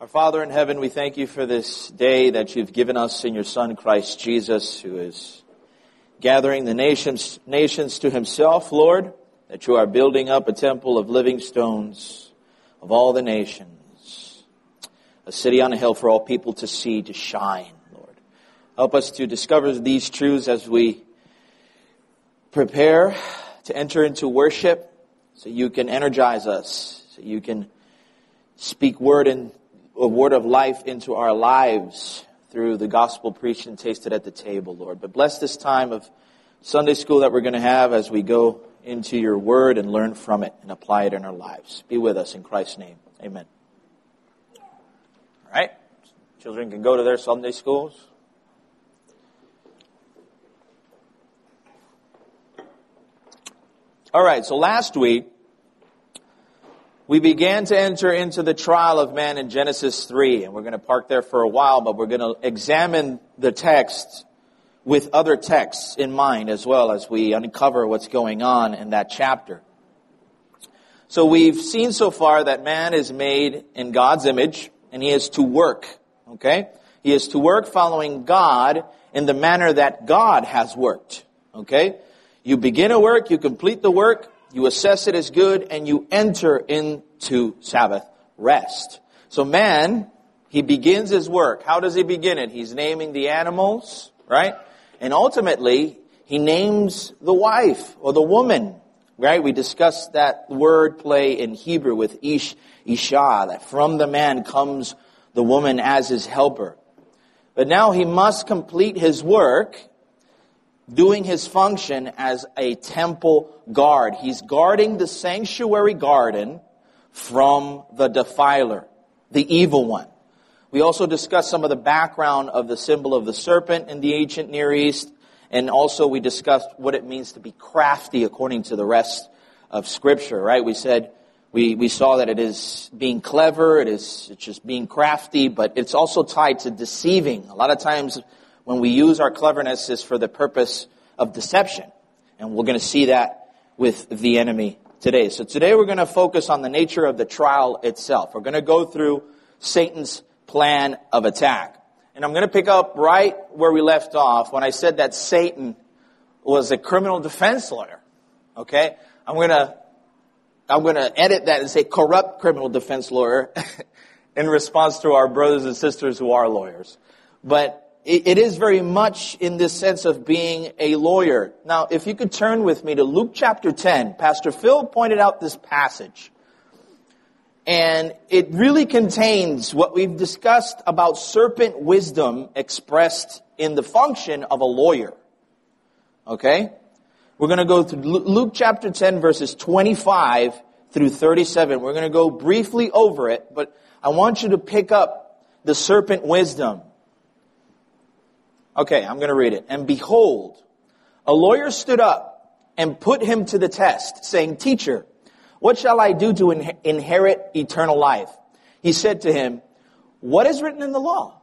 Our Father in heaven, we thank you for this day that you've given us in your Son, Christ Jesus, who is gathering the nations, nations to himself, Lord, that you are building up a temple of living stones of all the nations, a city on a hill for all people to see, to shine, Lord. Help us to discover these truths as we prepare to enter into worship so you can energize us, so you can speak word and a word of life into our lives through the gospel preached and tasted at the table, Lord. But bless this time of Sunday school that we're going to have as we go into your word and learn from it and apply it in our lives. Be with us in Christ's name. Amen. All right. Children can go to their Sunday schools. All right. So last week, we began to enter into the trial of man in Genesis 3, and we're going to park there for a while, but we're going to examine the text with other texts in mind as well as we uncover what's going on in that chapter. So we've seen so far that man is made in God's image, and he is to work, okay? He is to work following God in the manner that God has worked, okay? You begin a work, you complete the work, you assess it as good, and you enter into Sabbath rest. So man, he begins his work. How does he begin it? He's naming the animals, right? And ultimately, he names the wife or the woman, right? We discussed that word play in Hebrew with ish, isha, that from the man comes the woman as his helper. But now he must complete his work doing his function as a temple guard. He's guarding the sanctuary garden from the defiler, the evil one. We also discussed some of the background of the symbol of the serpent in the ancient Near East, and also we discussed what it means to be crafty according to the rest of scripture, right? We said, we, we saw that it is being clever, it is it's just being crafty, but it's also tied to deceiving. A lot of times when we use our cleverness is for the purpose of deception. And we're going to see that with the enemy today. So today we're going to focus on the nature of the trial itself. We're going to go through Satan's plan of attack. And I'm going to pick up right where we left off when I said that Satan was a criminal defense lawyer. Okay? I'm going to I'm going to edit that and say corrupt criminal defense lawyer in response to our brothers and sisters who are lawyers. But it is very much in this sense of being a lawyer. Now, if you could turn with me to Luke chapter 10, Pastor Phil pointed out this passage. And it really contains what we've discussed about serpent wisdom expressed in the function of a lawyer. Okay? We're going to go through Luke chapter 10 verses 25 through 37. We're going to go briefly over it, but I want you to pick up the serpent wisdom Okay, I'm going to read it. And behold, a lawyer stood up and put him to the test, saying, Teacher, what shall I do to inherit eternal life? He said to him, What is written in the law?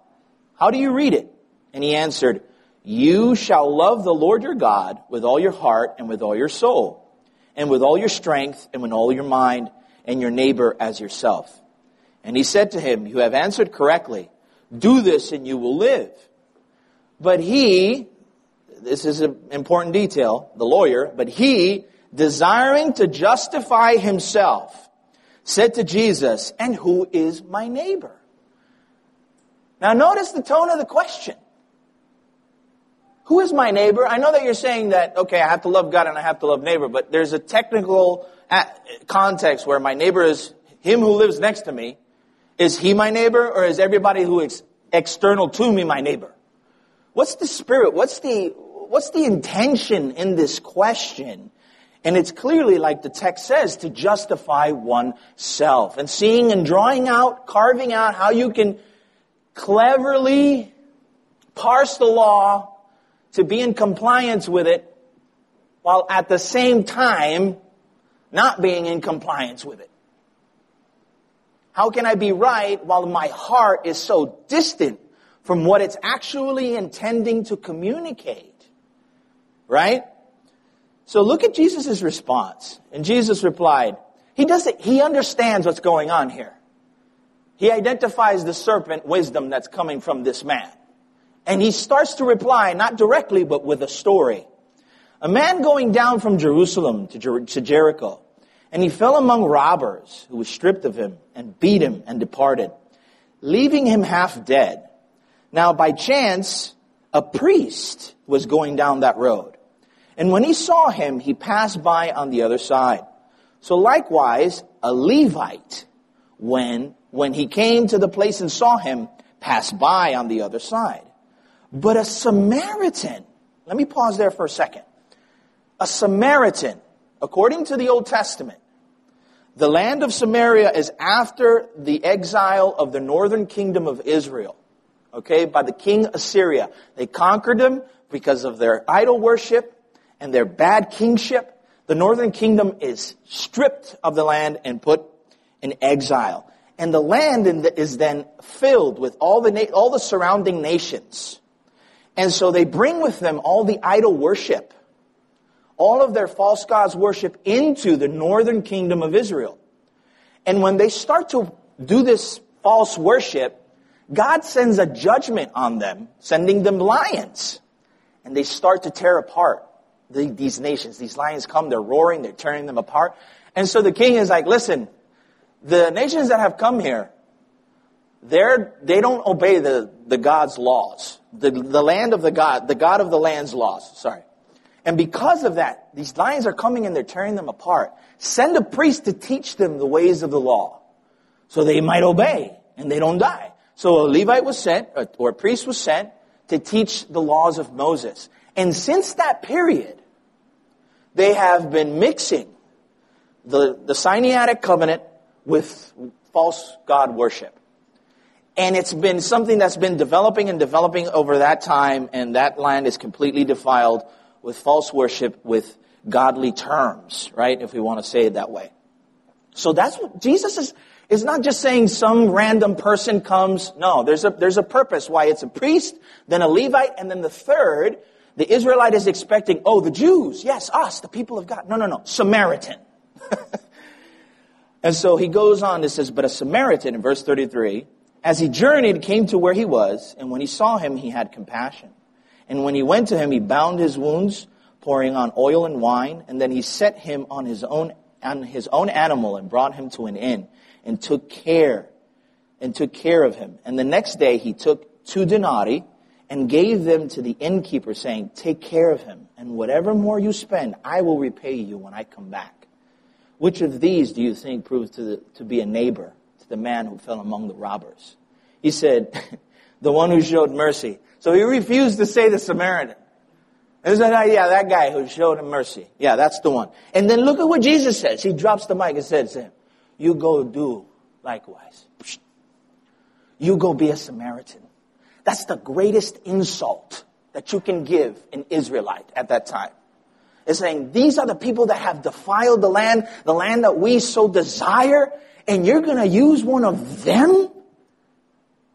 How do you read it? And he answered, You shall love the Lord your God with all your heart and with all your soul, and with all your strength and with all your mind, and your neighbor as yourself. And he said to him, You have answered correctly. Do this and you will live. But he, this is an important detail, the lawyer, but he, desiring to justify himself, said to Jesus, and who is my neighbor? Now notice the tone of the question. Who is my neighbor? I know that you're saying that, okay, I have to love God and I have to love neighbor, but there's a technical uh, context where my neighbor is him who lives next to me. Is he my neighbor or is everybody who is external to me my neighbor? What's the spirit? What's the, what's the intention in this question? And it's clearly, like the text says, to justify oneself. And seeing and drawing out, carving out how you can cleverly parse the law to be in compliance with it, while at the same time not being in compliance with it. How can I be right while my heart is so distant from what it's actually intending to communicate. Right? So look at Jesus' response. And Jesus replied, he does it, he understands what's going on here. he identifies the serpent wisdom that's coming from this man. And he starts to reply, not directly, but with a story. A man going down from Jerusalem to, Jer- to Jericho, and he fell among robbers who was stripped of him and beat him and departed, leaving him half dead. Now by chance, a priest was going down that road. And when he saw him, he passed by on the other side. So likewise, a Levite, when, when he came to the place and saw him, passed by on the other side. But a Samaritan, let me pause there for a second. A Samaritan, according to the Old Testament, the land of Samaria is after the exile of the northern kingdom of Israel. Okay, by the king Assyria. They conquered them because of their idol worship and their bad kingship. The northern kingdom is stripped of the land and put in exile. And the land is then filled with all the, all the surrounding nations. And so they bring with them all the idol worship, all of their false gods worship into the northern kingdom of Israel. And when they start to do this false worship, God sends a judgment on them, sending them lions. And they start to tear apart the, these nations. These lions come, they're roaring, they're tearing them apart. And so the king is like, listen, the nations that have come here, they're, they don't obey the, the God's laws. The, the land of the God, the God of the land's laws, sorry. And because of that, these lions are coming and they're tearing them apart. Send a priest to teach them the ways of the law. So they might obey and they don't die. So a Levite was sent, or a priest was sent to teach the laws of Moses. And since that period, they have been mixing the, the Sinaitic covenant with false God worship. And it's been something that's been developing and developing over that time, and that land is completely defiled with false worship with godly terms, right? If we want to say it that way. So that's what Jesus is, is not just saying some random person comes. No, there's a, there's a purpose why it's a priest, then a Levite, and then the third, the Israelite is expecting, oh, the Jews, yes, us, the people of God. No, no, no, Samaritan. and so he goes on, it says, but a Samaritan in verse 33, as he journeyed, came to where he was, and when he saw him, he had compassion. And when he went to him, he bound his wounds, pouring on oil and wine, and then he set him on his own, on his own animal and brought him to an inn, and took care, and took care of him. And the next day he took two denarii, and gave them to the innkeeper, saying, Take care of him, and whatever more you spend, I will repay you when I come back. Which of these do you think proved to, the, to be a neighbor to the man who fell among the robbers? He said, The one who showed mercy. So he refused to say the Samaritan. He said, oh, yeah, that guy who showed him mercy. Yeah, that's the one. And then look at what Jesus says. He drops the mic and says to him, You go do likewise. You go be a Samaritan. That's the greatest insult that you can give an Israelite at that time. Is saying, these are the people that have defiled the land, the land that we so desire, and you're gonna use one of them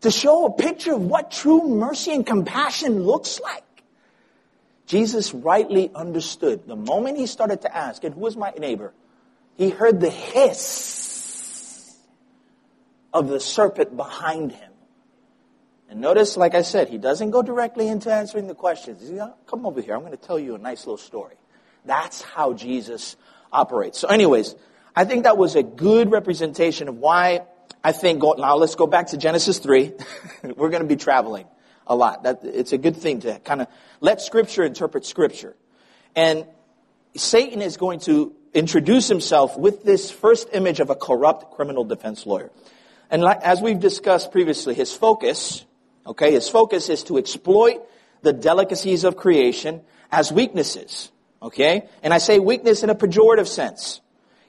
to show a picture of what true mercy and compassion looks like. Jesus rightly understood the moment he started to ask, and who is my neighbor? He heard the hiss of the serpent behind him. And notice, like I said, he doesn't go directly into answering the questions. He's like, come over here. I'm going to tell you a nice little story. That's how Jesus operates. So anyways, I think that was a good representation of why I think, now let's go back to Genesis 3. We're going to be traveling a lot. That, it's a good thing to kind of let scripture interpret scripture. And Satan is going to introduce himself with this first image of a corrupt criminal defense lawyer. And like, as we've discussed previously, his focus Okay, his focus is to exploit the delicacies of creation as weaknesses. Okay? And I say weakness in a pejorative sense.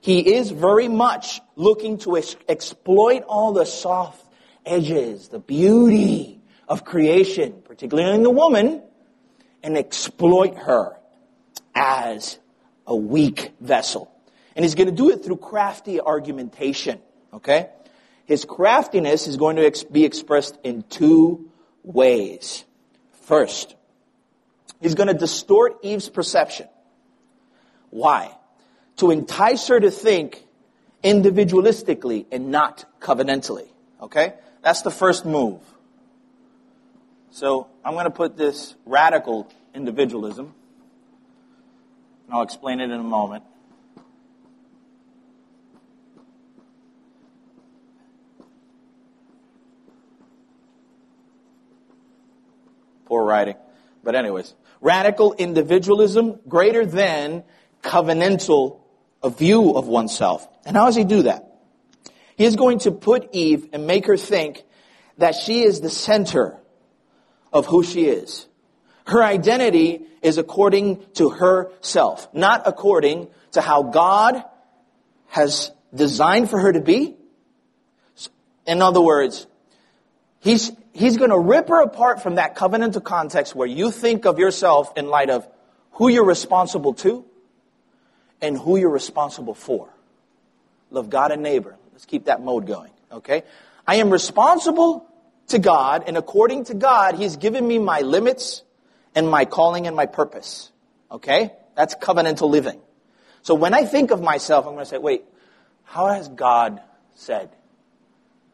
He is very much looking to ex- exploit all the soft edges, the beauty of creation, particularly in the woman, and exploit her as a weak vessel. And he's going to do it through crafty argumentation. Okay? His craftiness is going to be expressed in two ways. First, he's going to distort Eve's perception. Why? To entice her to think individualistically and not covenantally. Okay? That's the first move. So I'm going to put this radical individualism, and I'll explain it in a moment. Poor writing. But anyways, radical individualism greater than covenantal a view of oneself. And how does he do that? He is going to put Eve and make her think that she is the center of who she is. Her identity is according to herself, not according to how God has designed for her to be. In other words, he's, he's going to rip her apart from that covenantal context where you think of yourself in light of who you're responsible to and who you're responsible for. Love God and neighbor. Let's keep that mode going. Okay? I am responsible to God, and according to God, He's given me my limits and my calling and my purpose. Okay? That's covenantal living. So when I think of myself, I'm going to say, wait, how has God said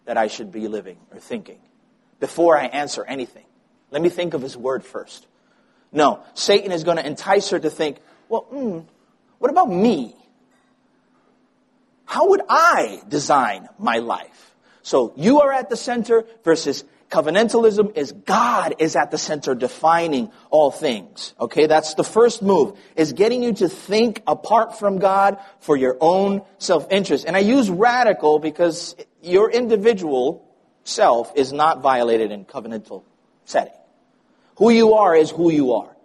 that I should be living or thinking? Before I answer anything. Let me think of His word first. No, Satan is going to entice her to think, well, mm, what about me? How would I design my life? So you are at the center versus covenantalism is God is at the center defining all things. Okay, that's the first move, is getting you to think apart from God for your own self-interest. And I use radical because your individual self is not violated in covenantal setting. Who you are is who you are.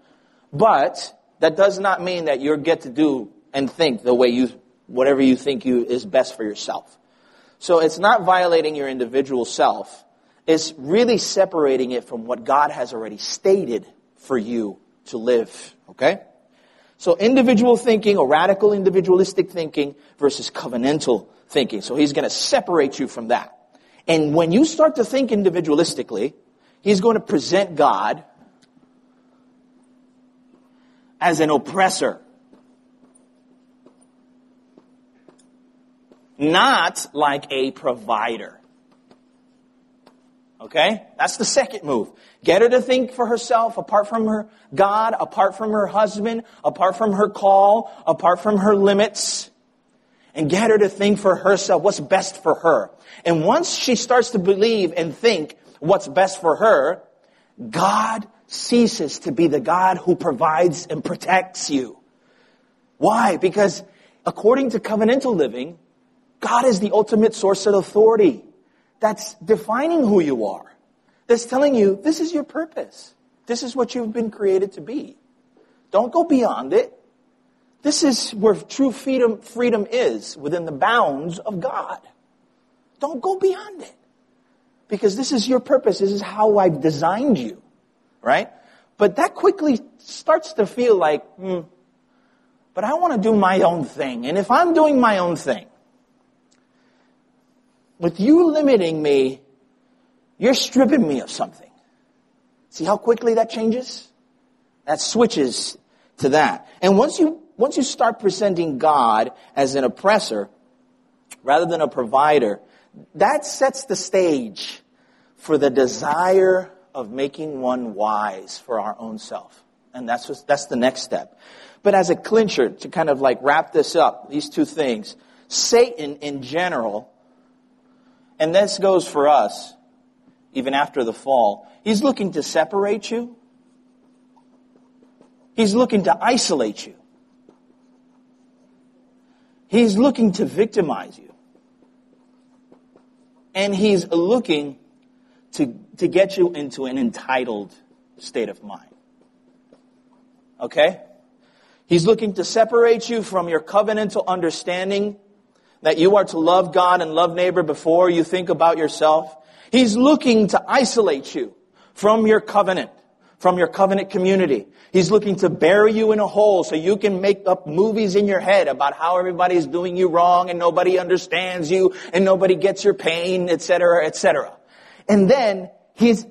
But that does not mean that you get to do and think the way you, whatever you think you is best for yourself. So it's not violating your individual self. It's really separating it from what God has already stated for you to live. Okay? So individual thinking or radical individualistic thinking versus covenantal thinking. So he's going to separate you from that. And when you start to think individualistically, he's going to present God as an oppressor. Not like a provider. Okay? That's the second move. Get her to think for herself, apart from her God, apart from her husband, apart from her call, apart from her limits. And get her to think for herself what's best for her. And once she starts to believe and think what's best for her, God ceases to be the God who provides and protects you. Why? Because according to covenantal living, God is the ultimate source of authority. That's defining who you are. That's telling you this is your purpose. This is what you've been created to be. Don't go beyond it. This is where true freedom, freedom is within the bounds of God. Don't go beyond it. Because this is your purpose. This is how I've designed you right? But that quickly starts to feel like, hmm, but I want to do my own thing. And if I'm doing my own thing, with you limiting me, you're stripping me of something. See how quickly that changes? That switches to that. And once you, once you start presenting God as an oppressor rather than a provider, that sets the stage for the desire of making one wise for our own self. And that's, what, that's the next step. But as a clincher, to kind of like wrap this up, these two things, Satan in general, and this goes for us, even after the fall, he's looking to separate you. He's looking to isolate you. He's looking to victimize you. And he's looking to, to get you into an entitled state of mind. Okay? He's looking to separate you from your covenantal understanding that you are to love God and love neighbor before you think about yourself. He's looking to isolate you from your covenant, from your covenant community. He's looking to bury you in a hole so you can make up movies in your head about how everybody's doing you wrong and nobody understands you and nobody gets your pain, etc., etc. And then he's,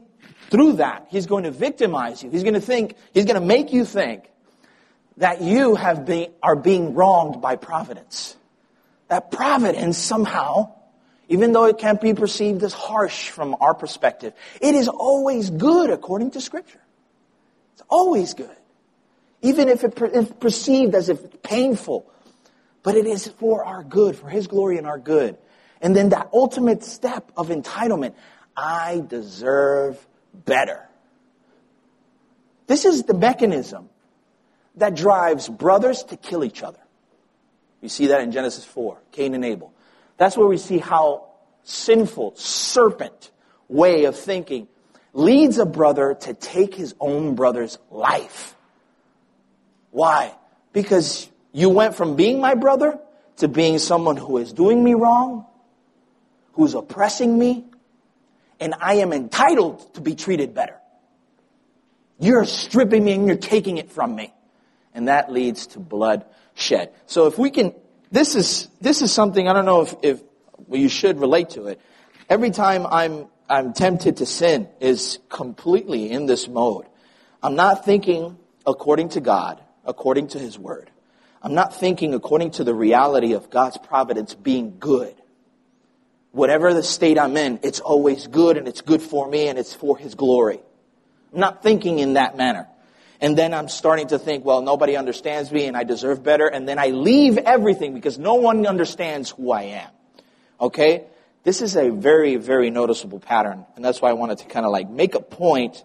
through that, he's going to victimize you. He's going to think, he's going to make you think that you have been, are being wronged by providence. That providence somehow even though it can't be perceived as harsh from our perspective, it is always good according to Scripture. It's always good. Even if it is perceived as if painful, but it is for our good, for His glory and our good. And then that ultimate step of entitlement, I deserve better. This is the mechanism that drives brothers to kill each other. You see that in Genesis 4, Cain and Abel. That's where we see how sinful, serpent way of thinking leads a brother to take his own brother's life. Why? Because you went from being my brother to being someone who is doing me wrong, who's oppressing me, and I am entitled to be treated better. You're stripping me and you're taking it from me. And that leads to bloodshed. So if we can, this is, this is something, I don't know if, if well, you should relate to it. Every time I'm, I'm tempted to sin is completely in this mode. I'm not thinking according to God, according to His Word. I'm not thinking according to the reality of God's providence being good. Whatever the state I'm in, it's always good and it's good for me and it's for His glory. I'm not thinking in that manner. And then I'm starting to think, well, nobody understands me and I deserve better. And then I leave everything because no one understands who I am. Okay? This is a very, very noticeable pattern. And that's why I wanted to kind of like make a point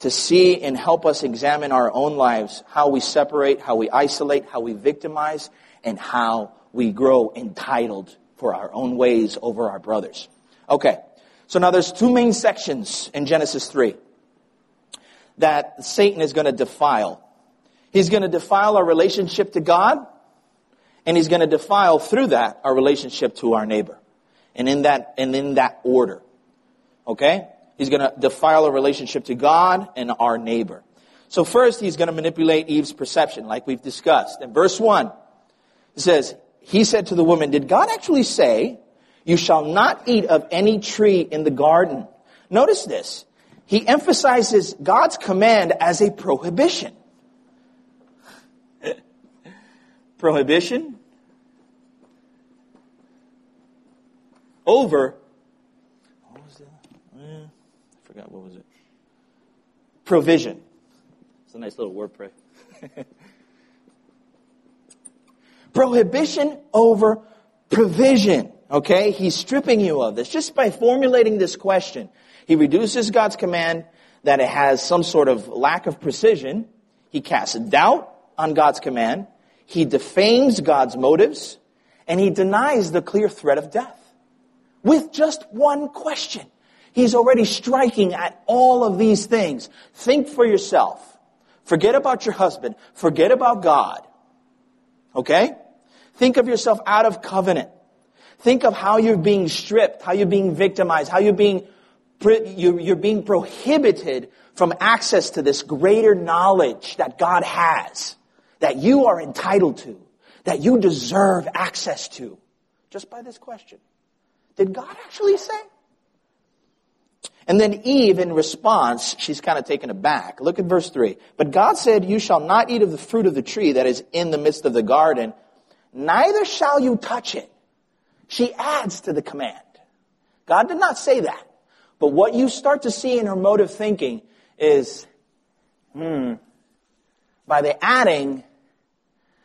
to see and help us examine our own lives, how we separate, how we isolate, how we victimize, and how we grow entitled for our own ways over our brothers. Okay. So now there's two main sections in Genesis 3 that Satan is going to defile. He's going to defile our relationship to God, and he's going to defile through that our relationship to our neighbor. And in that, and in that order. Okay? He's going to defile a relationship to God and our neighbor. So first, he's going to manipulate Eve's perception, like we've discussed. In verse 1, it says, He said to the woman, Did God actually say, You shall not eat of any tree in the garden? Notice this. He emphasizes God's command as a prohibition. prohibition over what was that? I forgot what was it? Provision. It's a nice little word, wordplay. Prohibition over provision. Okay? He's stripping you of this. Just by formulating this question, he reduces God's command that it has some sort of lack of precision. He casts doubt on God's command. He defames God's motives. And he denies the clear threat of death. With just one question. He's already striking at all of these things. Think for yourself. Forget about your husband. Forget about God. Okay? Think of yourself out of covenant. Think of how you're being stripped, how you're being victimized, how you're being, you're being prohibited from access to this greater knowledge that God has, that you are entitled to, that you deserve access to, just by this question. Did God actually say? And then Eve, in response, she's kind of taken aback. Look at verse 3. But God said, You shall not eat of the fruit of the tree that is in the midst of the garden, neither shall you touch it. She adds to the command. God did not say that. But what you start to see in her mode of thinking is, hmm, by the adding,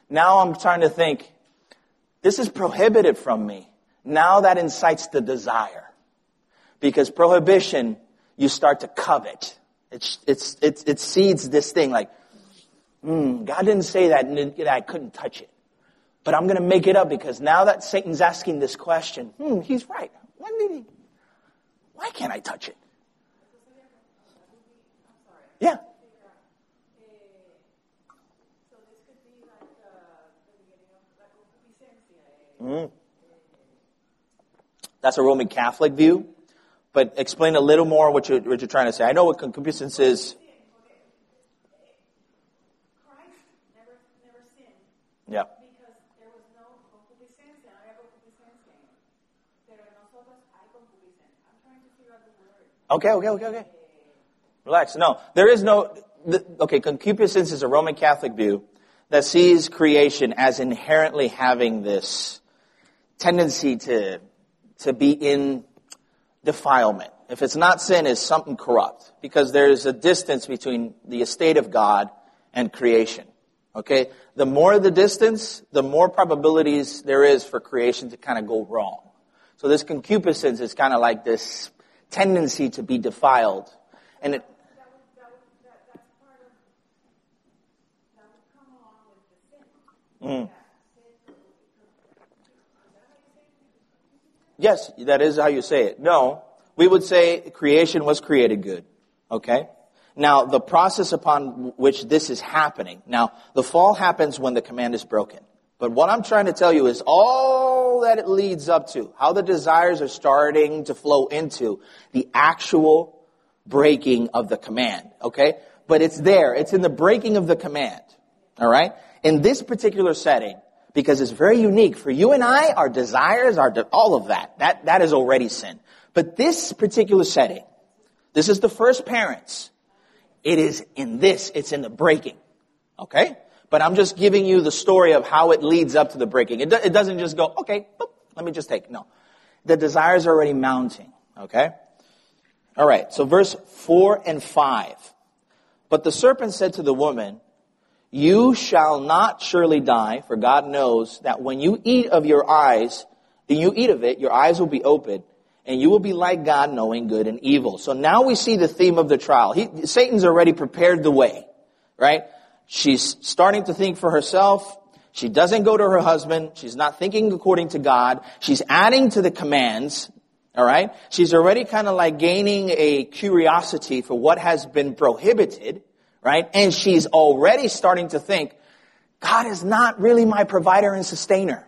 now I'm trying to think, this is prohibited from me. Now that incites the desire. Because prohibition, you start to covet. It's, it's, it's, it seeds this thing like, mm, God didn't say that and I couldn't touch it. But I'm going to make it up because now that Satan's asking this question, hmm, he's right. When did he? Why can't I touch it? Yeah. Mm. That's a Roman Catholic view. But explain a little more what you're, what you're trying to say. I know what concupiscence is. Yeah. Okay, okay, okay, okay. Relax. No, there is no, the, okay, concupiscence is a Roman Catholic view that sees creation as inherently having this tendency to to be in defilement. If it's not sin, it's something corrupt. Because there's a distance between the estate of God and creation. Okay? The more the distance, the more probabilities there is for creation to kind of go wrong. So this concupiscence is kind of like this tendency to be defiled. And it, Mm. Yes, that is how you say it. No, we would say creation was created good. Okay? Now, the process upon which this is happening. Now, the fall happens when the command is broken. But what I'm trying to tell you is all that it leads up to, how the desires are starting to flow into the actual breaking of the command. Okay? But it's there. It's in the breaking of the command. Alright? In this particular setting, because it's very unique for you and I, our desires, our, de- all of that, that, that is already sin. But this particular setting, this is the first parents. It is in this, it's in the breaking. Okay? But I'm just giving you the story of how it leads up to the breaking. It, do, it doesn't just go, okay, boop, let me just take. No. The desires are already mounting. Okay? Alright, so verse 4 and 5. But the serpent said to the woman, you shall not surely die, for God knows that when you eat of your eyes, when you eat of it, your eyes will be opened, and you will be like God, knowing good and evil. So now we see the theme of the trial. He, Satan's already prepared the way, right? She's starting to think for herself. She doesn't go to her husband. She's not thinking according to God. She's adding to the commands. All right. She's already kind of like gaining a curiosity for what has been prohibited right? And she's already starting to think, God is not really my provider and sustainer.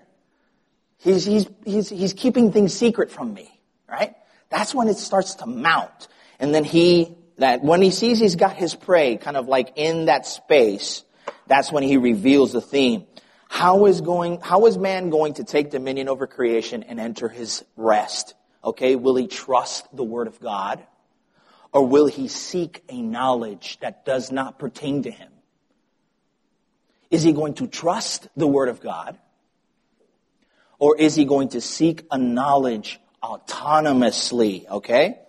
He's, he's, he's, he's keeping things secret from me, right? That's when it starts to mount. And then he, that when he sees he's got his prey kind of like in that space, that's when he reveals the theme. How is going, how is man going to take dominion over creation and enter his rest? Okay, will he trust the word of God? Or will he seek a knowledge that does not pertain to him? Is he going to trust the Word of God? Or is he going to seek a knowledge autonomously? Okay?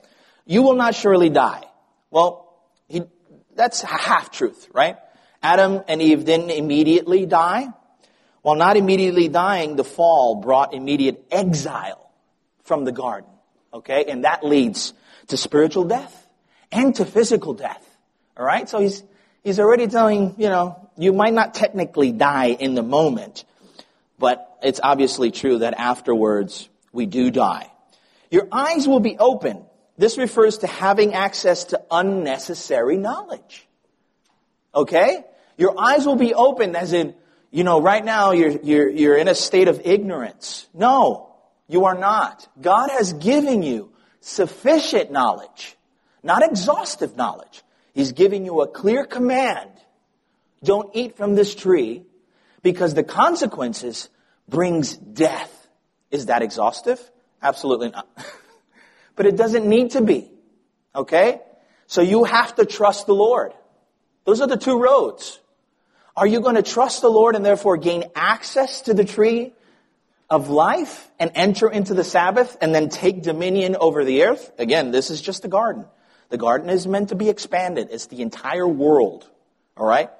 You will not surely die. Well, he, that's half truth, right? Adam and Eve didn't immediately die. While not immediately dying, the fall brought immediate exile from the garden. Okay? And that leads to spiritual death and to physical death. All right? So he's, he's already telling, you know, you might not technically die in the moment, but it's obviously true that afterwards we do die. Your eyes will be open. This refers to having access to unnecessary knowledge. Okay? Your eyes will be open as in, you know, right now you're, you're, you're in a state of ignorance. No, you are not. God has given you sufficient knowledge not exhaustive knowledge. He's giving you a clear command. Don't eat from this tree because the consequences brings death. Is that exhaustive? Absolutely not. but it doesn't need to be. Okay? So you have to trust the Lord. Those are the two roads. Are you going to trust the Lord and therefore gain access to the tree of life and enter into the Sabbath and then take dominion over the earth? Again, this is just a garden. The garden is meant to be expanded. It's the entire world. All right?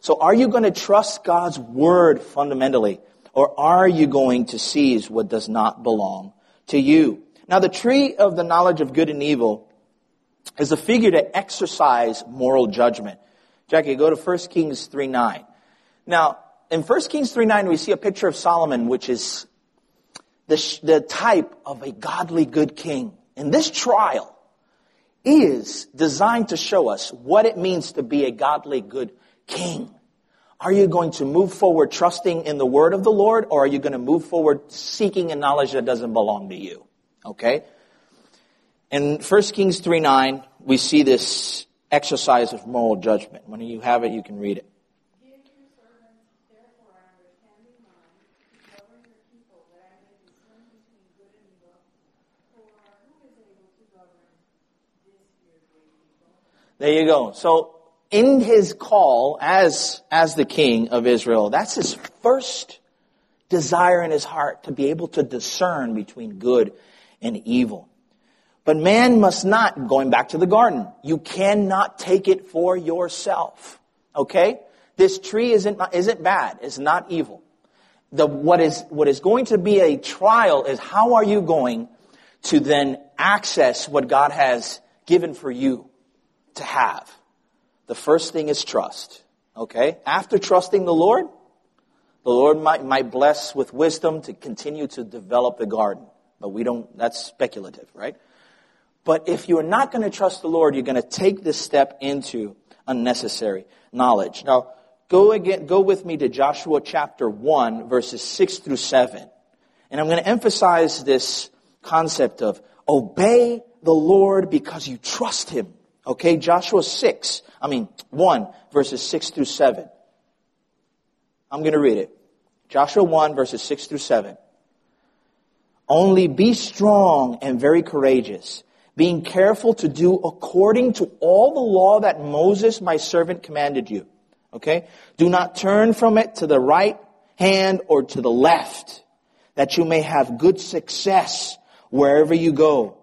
So are you going to trust God's word fundamentally? Or are you going to seize what does not belong to you? Now the tree of the knowledge of good and evil is a figure to exercise moral judgment. Jackie, go to 1 Kings 3 9. Now, in 1 Kings 3 9, we see a picture of Solomon, which is the, the type of a godly good king. In this trial, is designed to show us what it means to be a godly, good king. Are you going to move forward trusting in the word of the Lord, or are you going to move forward seeking a knowledge that doesn't belong to you? Okay? In 1 Kings 3 9, we see this exercise of moral judgment. When you have it, you can read it. There you go. So in his call as, as the king of Israel, that's his first desire in his heart to be able to discern between good and evil. But man must not, going back to the garden, you cannot take it for yourself. Okay? This tree isn't, isn't bad. It's not evil. The, what is, what is going to be a trial is how are you going to then access what God has given for you to have? The first thing is trust. Okay? After trusting the Lord, the Lord might, might bless with wisdom to continue to develop the garden. But we don't, that's speculative, right? But if you're not going to trust the Lord, you're going to take this step into unnecessary knowledge. Now, go again, go with me to Joshua chapter 1, verses 6 through 7. And I'm going to emphasize this concept of obey the Lord because you trust Him. Okay, Joshua 6, I mean 1, verses 6 through 7. I'm going to read it. Joshua 1, verses 6 through 7. Only be strong and very courageous being careful to do according to all the law that Moses, my servant, commanded you. Okay? Do not turn from it to the right hand or to the left, that you may have good success wherever you go.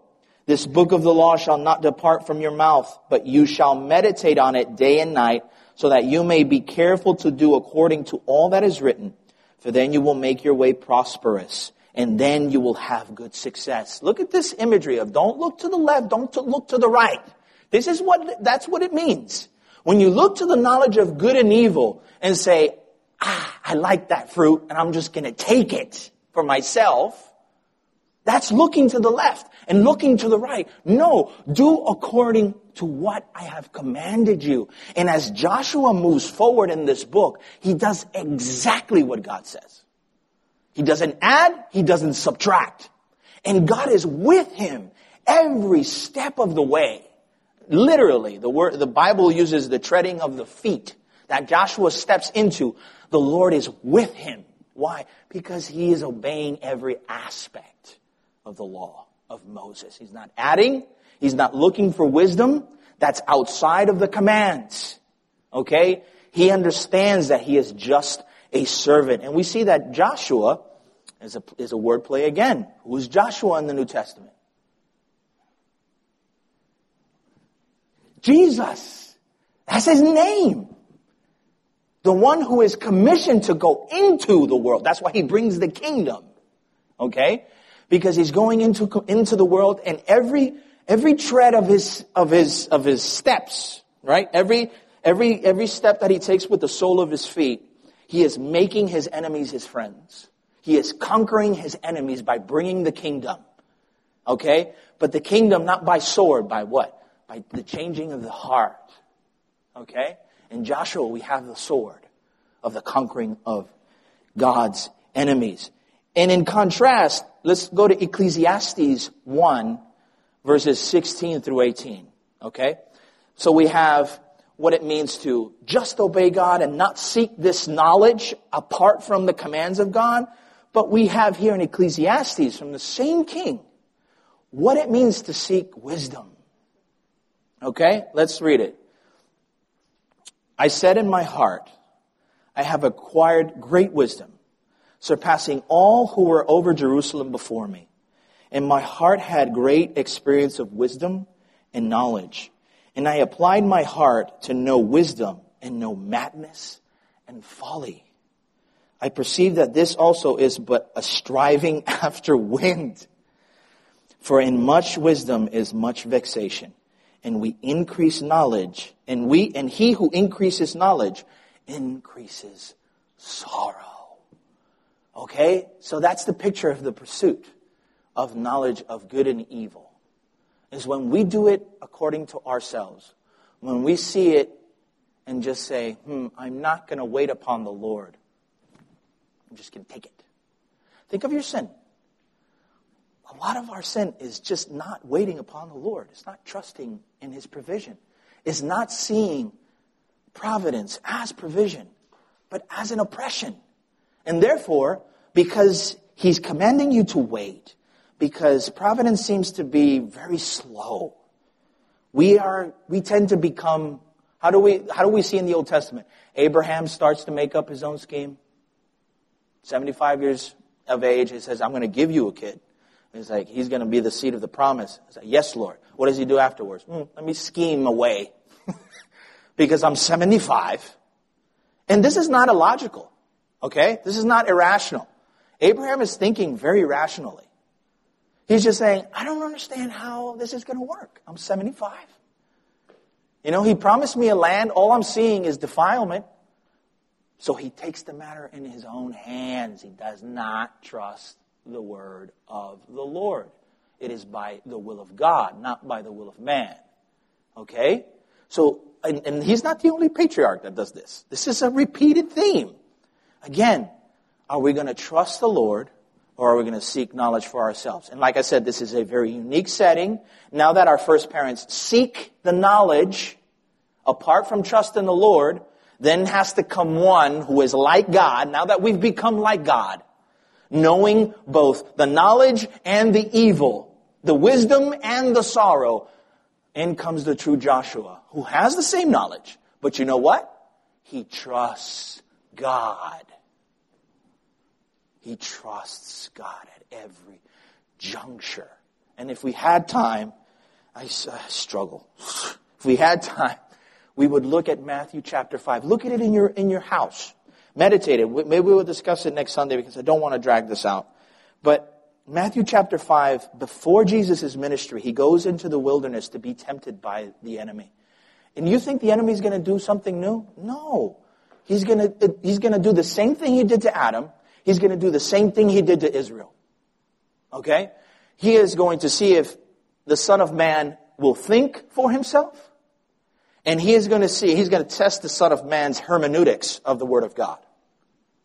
This book of the law shall not depart from your mouth, but you shall meditate on it day and night, so that you may be careful to do according to all that is written, for then you will make your way prosperous and then you will have good success. Look at this imagery of don't look to the left, don't look to the right. This is what, that's what it means. When you look to the knowledge of good and evil and say, ah, I like that fruit and I'm just gonna take it for myself, that's looking to the left and looking to the right. No, do according to what I have commanded you. And as Joshua moves forward in this book, he does exactly what God says. He doesn't add, he doesn't subtract. And God is with him every step of the way. Literally, the word, the Bible uses the treading of the feet that Joshua steps into. The Lord is with him. Why? Because he is obeying every aspect of the law of Moses. He's not adding. He's not looking for wisdom that's outside of the commands. Okay? He understands that he is just a servant. And we see that Joshua is a, is a word play again. Who's Joshua in the New Testament? Jesus. That's his name. The one who is commissioned to go into the world. That's why he brings the kingdom. Okay? Because he's going into, into the world and every, every tread of his, of his, of his steps, right? Every, every, every step that he takes with the sole of his feet, he is making his enemies his friends. He is conquering his enemies by bringing the kingdom. Okay? But the kingdom not by sword, by what? By the changing of the heart. Okay? In Joshua, we have the sword of the conquering of God's enemies. And in contrast, let's go to Ecclesiastes 1, verses 16 through 18. Okay? So we have what it means to just obey God and not seek this knowledge apart from the commands of God. But we have here in Ecclesiastes from the same king what it means to seek wisdom. Okay, let's read it. I said in my heart, I have acquired great wisdom, surpassing all who were over Jerusalem before me. And my heart had great experience of wisdom and knowledge. And I applied my heart to know wisdom and know madness and folly. I perceive that this also is but a striving after wind. For in much wisdom is much vexation, and we increase knowledge, and we, and he who increases knowledge increases sorrow. Okay? So that's the picture of the pursuit of knowledge of good and evil. Is when we do it according to ourselves. When we see it and just say, hmm, I'm not going to wait upon the Lord. I'm just going to take it. Think of your sin. A lot of our sin is just not waiting upon the Lord. It's not trusting in His provision. It's not seeing providence as provision, but as an oppression. And therefore, because He's commanding you to wait, because providence seems to be very slow, we are, we tend to become, how do we, how do we see in the Old Testament? Abraham starts to make up his own scheme. 75 years of age, he says, I'm going to give you a kid. He's like, he's going to be the seed of the promise. He's like, yes, Lord. What does he do afterwards? Hmm, let me scheme away. because I'm 75. And this is not illogical. Okay? This is not irrational. Abraham is thinking very rationally. He's just saying, I don't understand how this is going to work. I'm 75. You know, he promised me a land. All I'm seeing is defilement. So he takes the matter in his own hands. He does not trust the word of the Lord. It is by the will of God, not by the will of man. Okay? So, and, and he's not the only patriarch that does this. This is a repeated theme. Again, are we going to trust the Lord or are we going to seek knowledge for ourselves? And like I said, this is a very unique setting. Now that our first parents seek the knowledge apart from trust in the Lord, then has to come one who is like God. Now that we've become like God, knowing both the knowledge and the evil, the wisdom and the sorrow, in comes the true Joshua, who has the same knowledge. But you know what? He trusts God. He trusts God at every juncture. And if we had time, I, uh, struggle. If we had time, we would look at Matthew chapter 5. Look at it in your, in your house. Meditate it. Maybe we'll discuss it next Sunday because I don't want to drag this out. But Matthew chapter 5, before Jesus' ministry, he goes into the wilderness to be tempted by the enemy. And you think the enemy is going to do something new? No. He's going to, he's to do the same thing he did to Adam. He's going to do the same thing he did to Israel. Okay? He is going to see if the Son of Man will think for himself. And he is going to see, he's going to test the Son of Man's hermeneutics of the Word of God.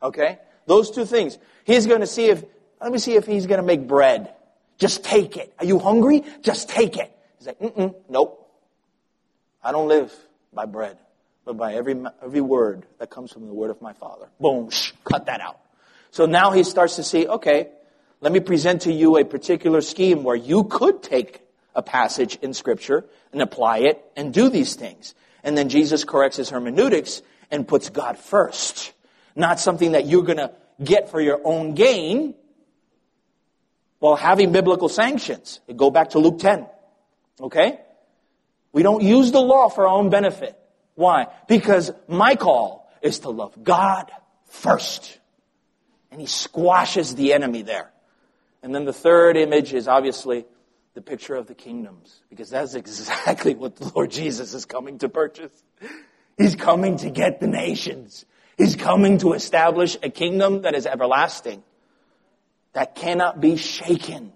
Okay? Those two things. He's going to see if, let me see if he's going to make bread. Just take it. Are you hungry? Just take it. He's like, mm nope. I don't live by bread, but by every, every word that comes from the word of my Father. Boom, shh, cut that out. So now he starts to see, okay, let me present to you a particular scheme where you could take a passage in scripture and apply it and do these things. And then Jesus corrects his hermeneutics and puts God first not something that you're going to get for your own gain while having biblical sanctions. Go back to Luke 10. Okay? We don't use the law for our own benefit. Why? Because my call is to love God first. And he squashes the enemy there. And then the third image is obviously the picture of the kingdoms, because that's exactly what the Lord Jesus is coming to purchase. He's coming to get the nations. He's coming to establish a kingdom that is everlasting, that cannot be shaken.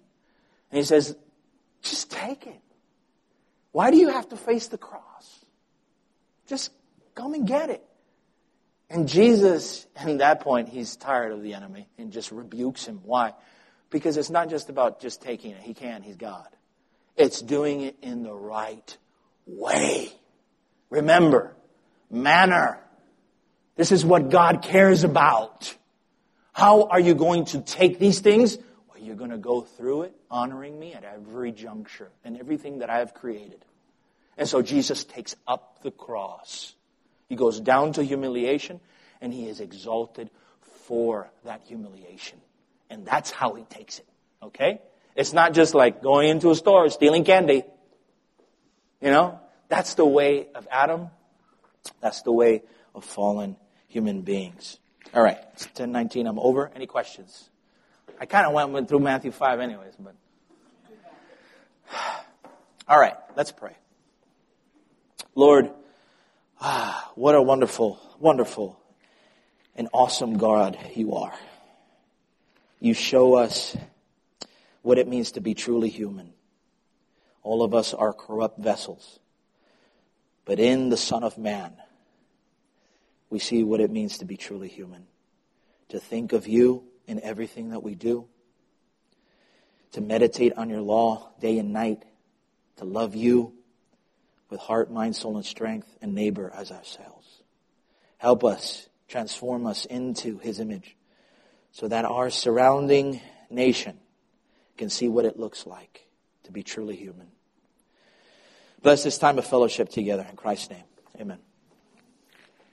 And he says, just take it. Why do you have to face the cross? Just come and get it. And Jesus, at that point, he's tired of the enemy and just rebukes him. Why? Because it's not just about just taking it. He can, he's God. It's doing it in the right way. Remember, manner this is what God cares about. How are you going to take these things? Well, you're going to go through it honoring me at every juncture and everything that I have created. And so Jesus takes up the cross. He goes down to humiliation and he is exalted for that humiliation. And that's how he takes it. Okay? It's not just like going into a store, stealing candy. You know? That's the way of Adam. That's the way of fallen human beings. All right, it's 1019. I'm over. Any questions? I kind of went, through Matthew 5 anyways, but. All right, let's pray. Lord, ah, what a wonderful, wonderful, and awesome God you are. You show us what it means to be truly human. All of us are corrupt vessels. But in the Son of Man, we see what it means to be truly human. To think of you in everything that we do. To meditate on your law day and night. To love you with heart, mind, soul, and strength, and neighbor as ourselves. Help us, transform us into his image so that our surrounding nation can see what it looks like to be truly human. Bless this time of fellowship together in Christ's name. Amen.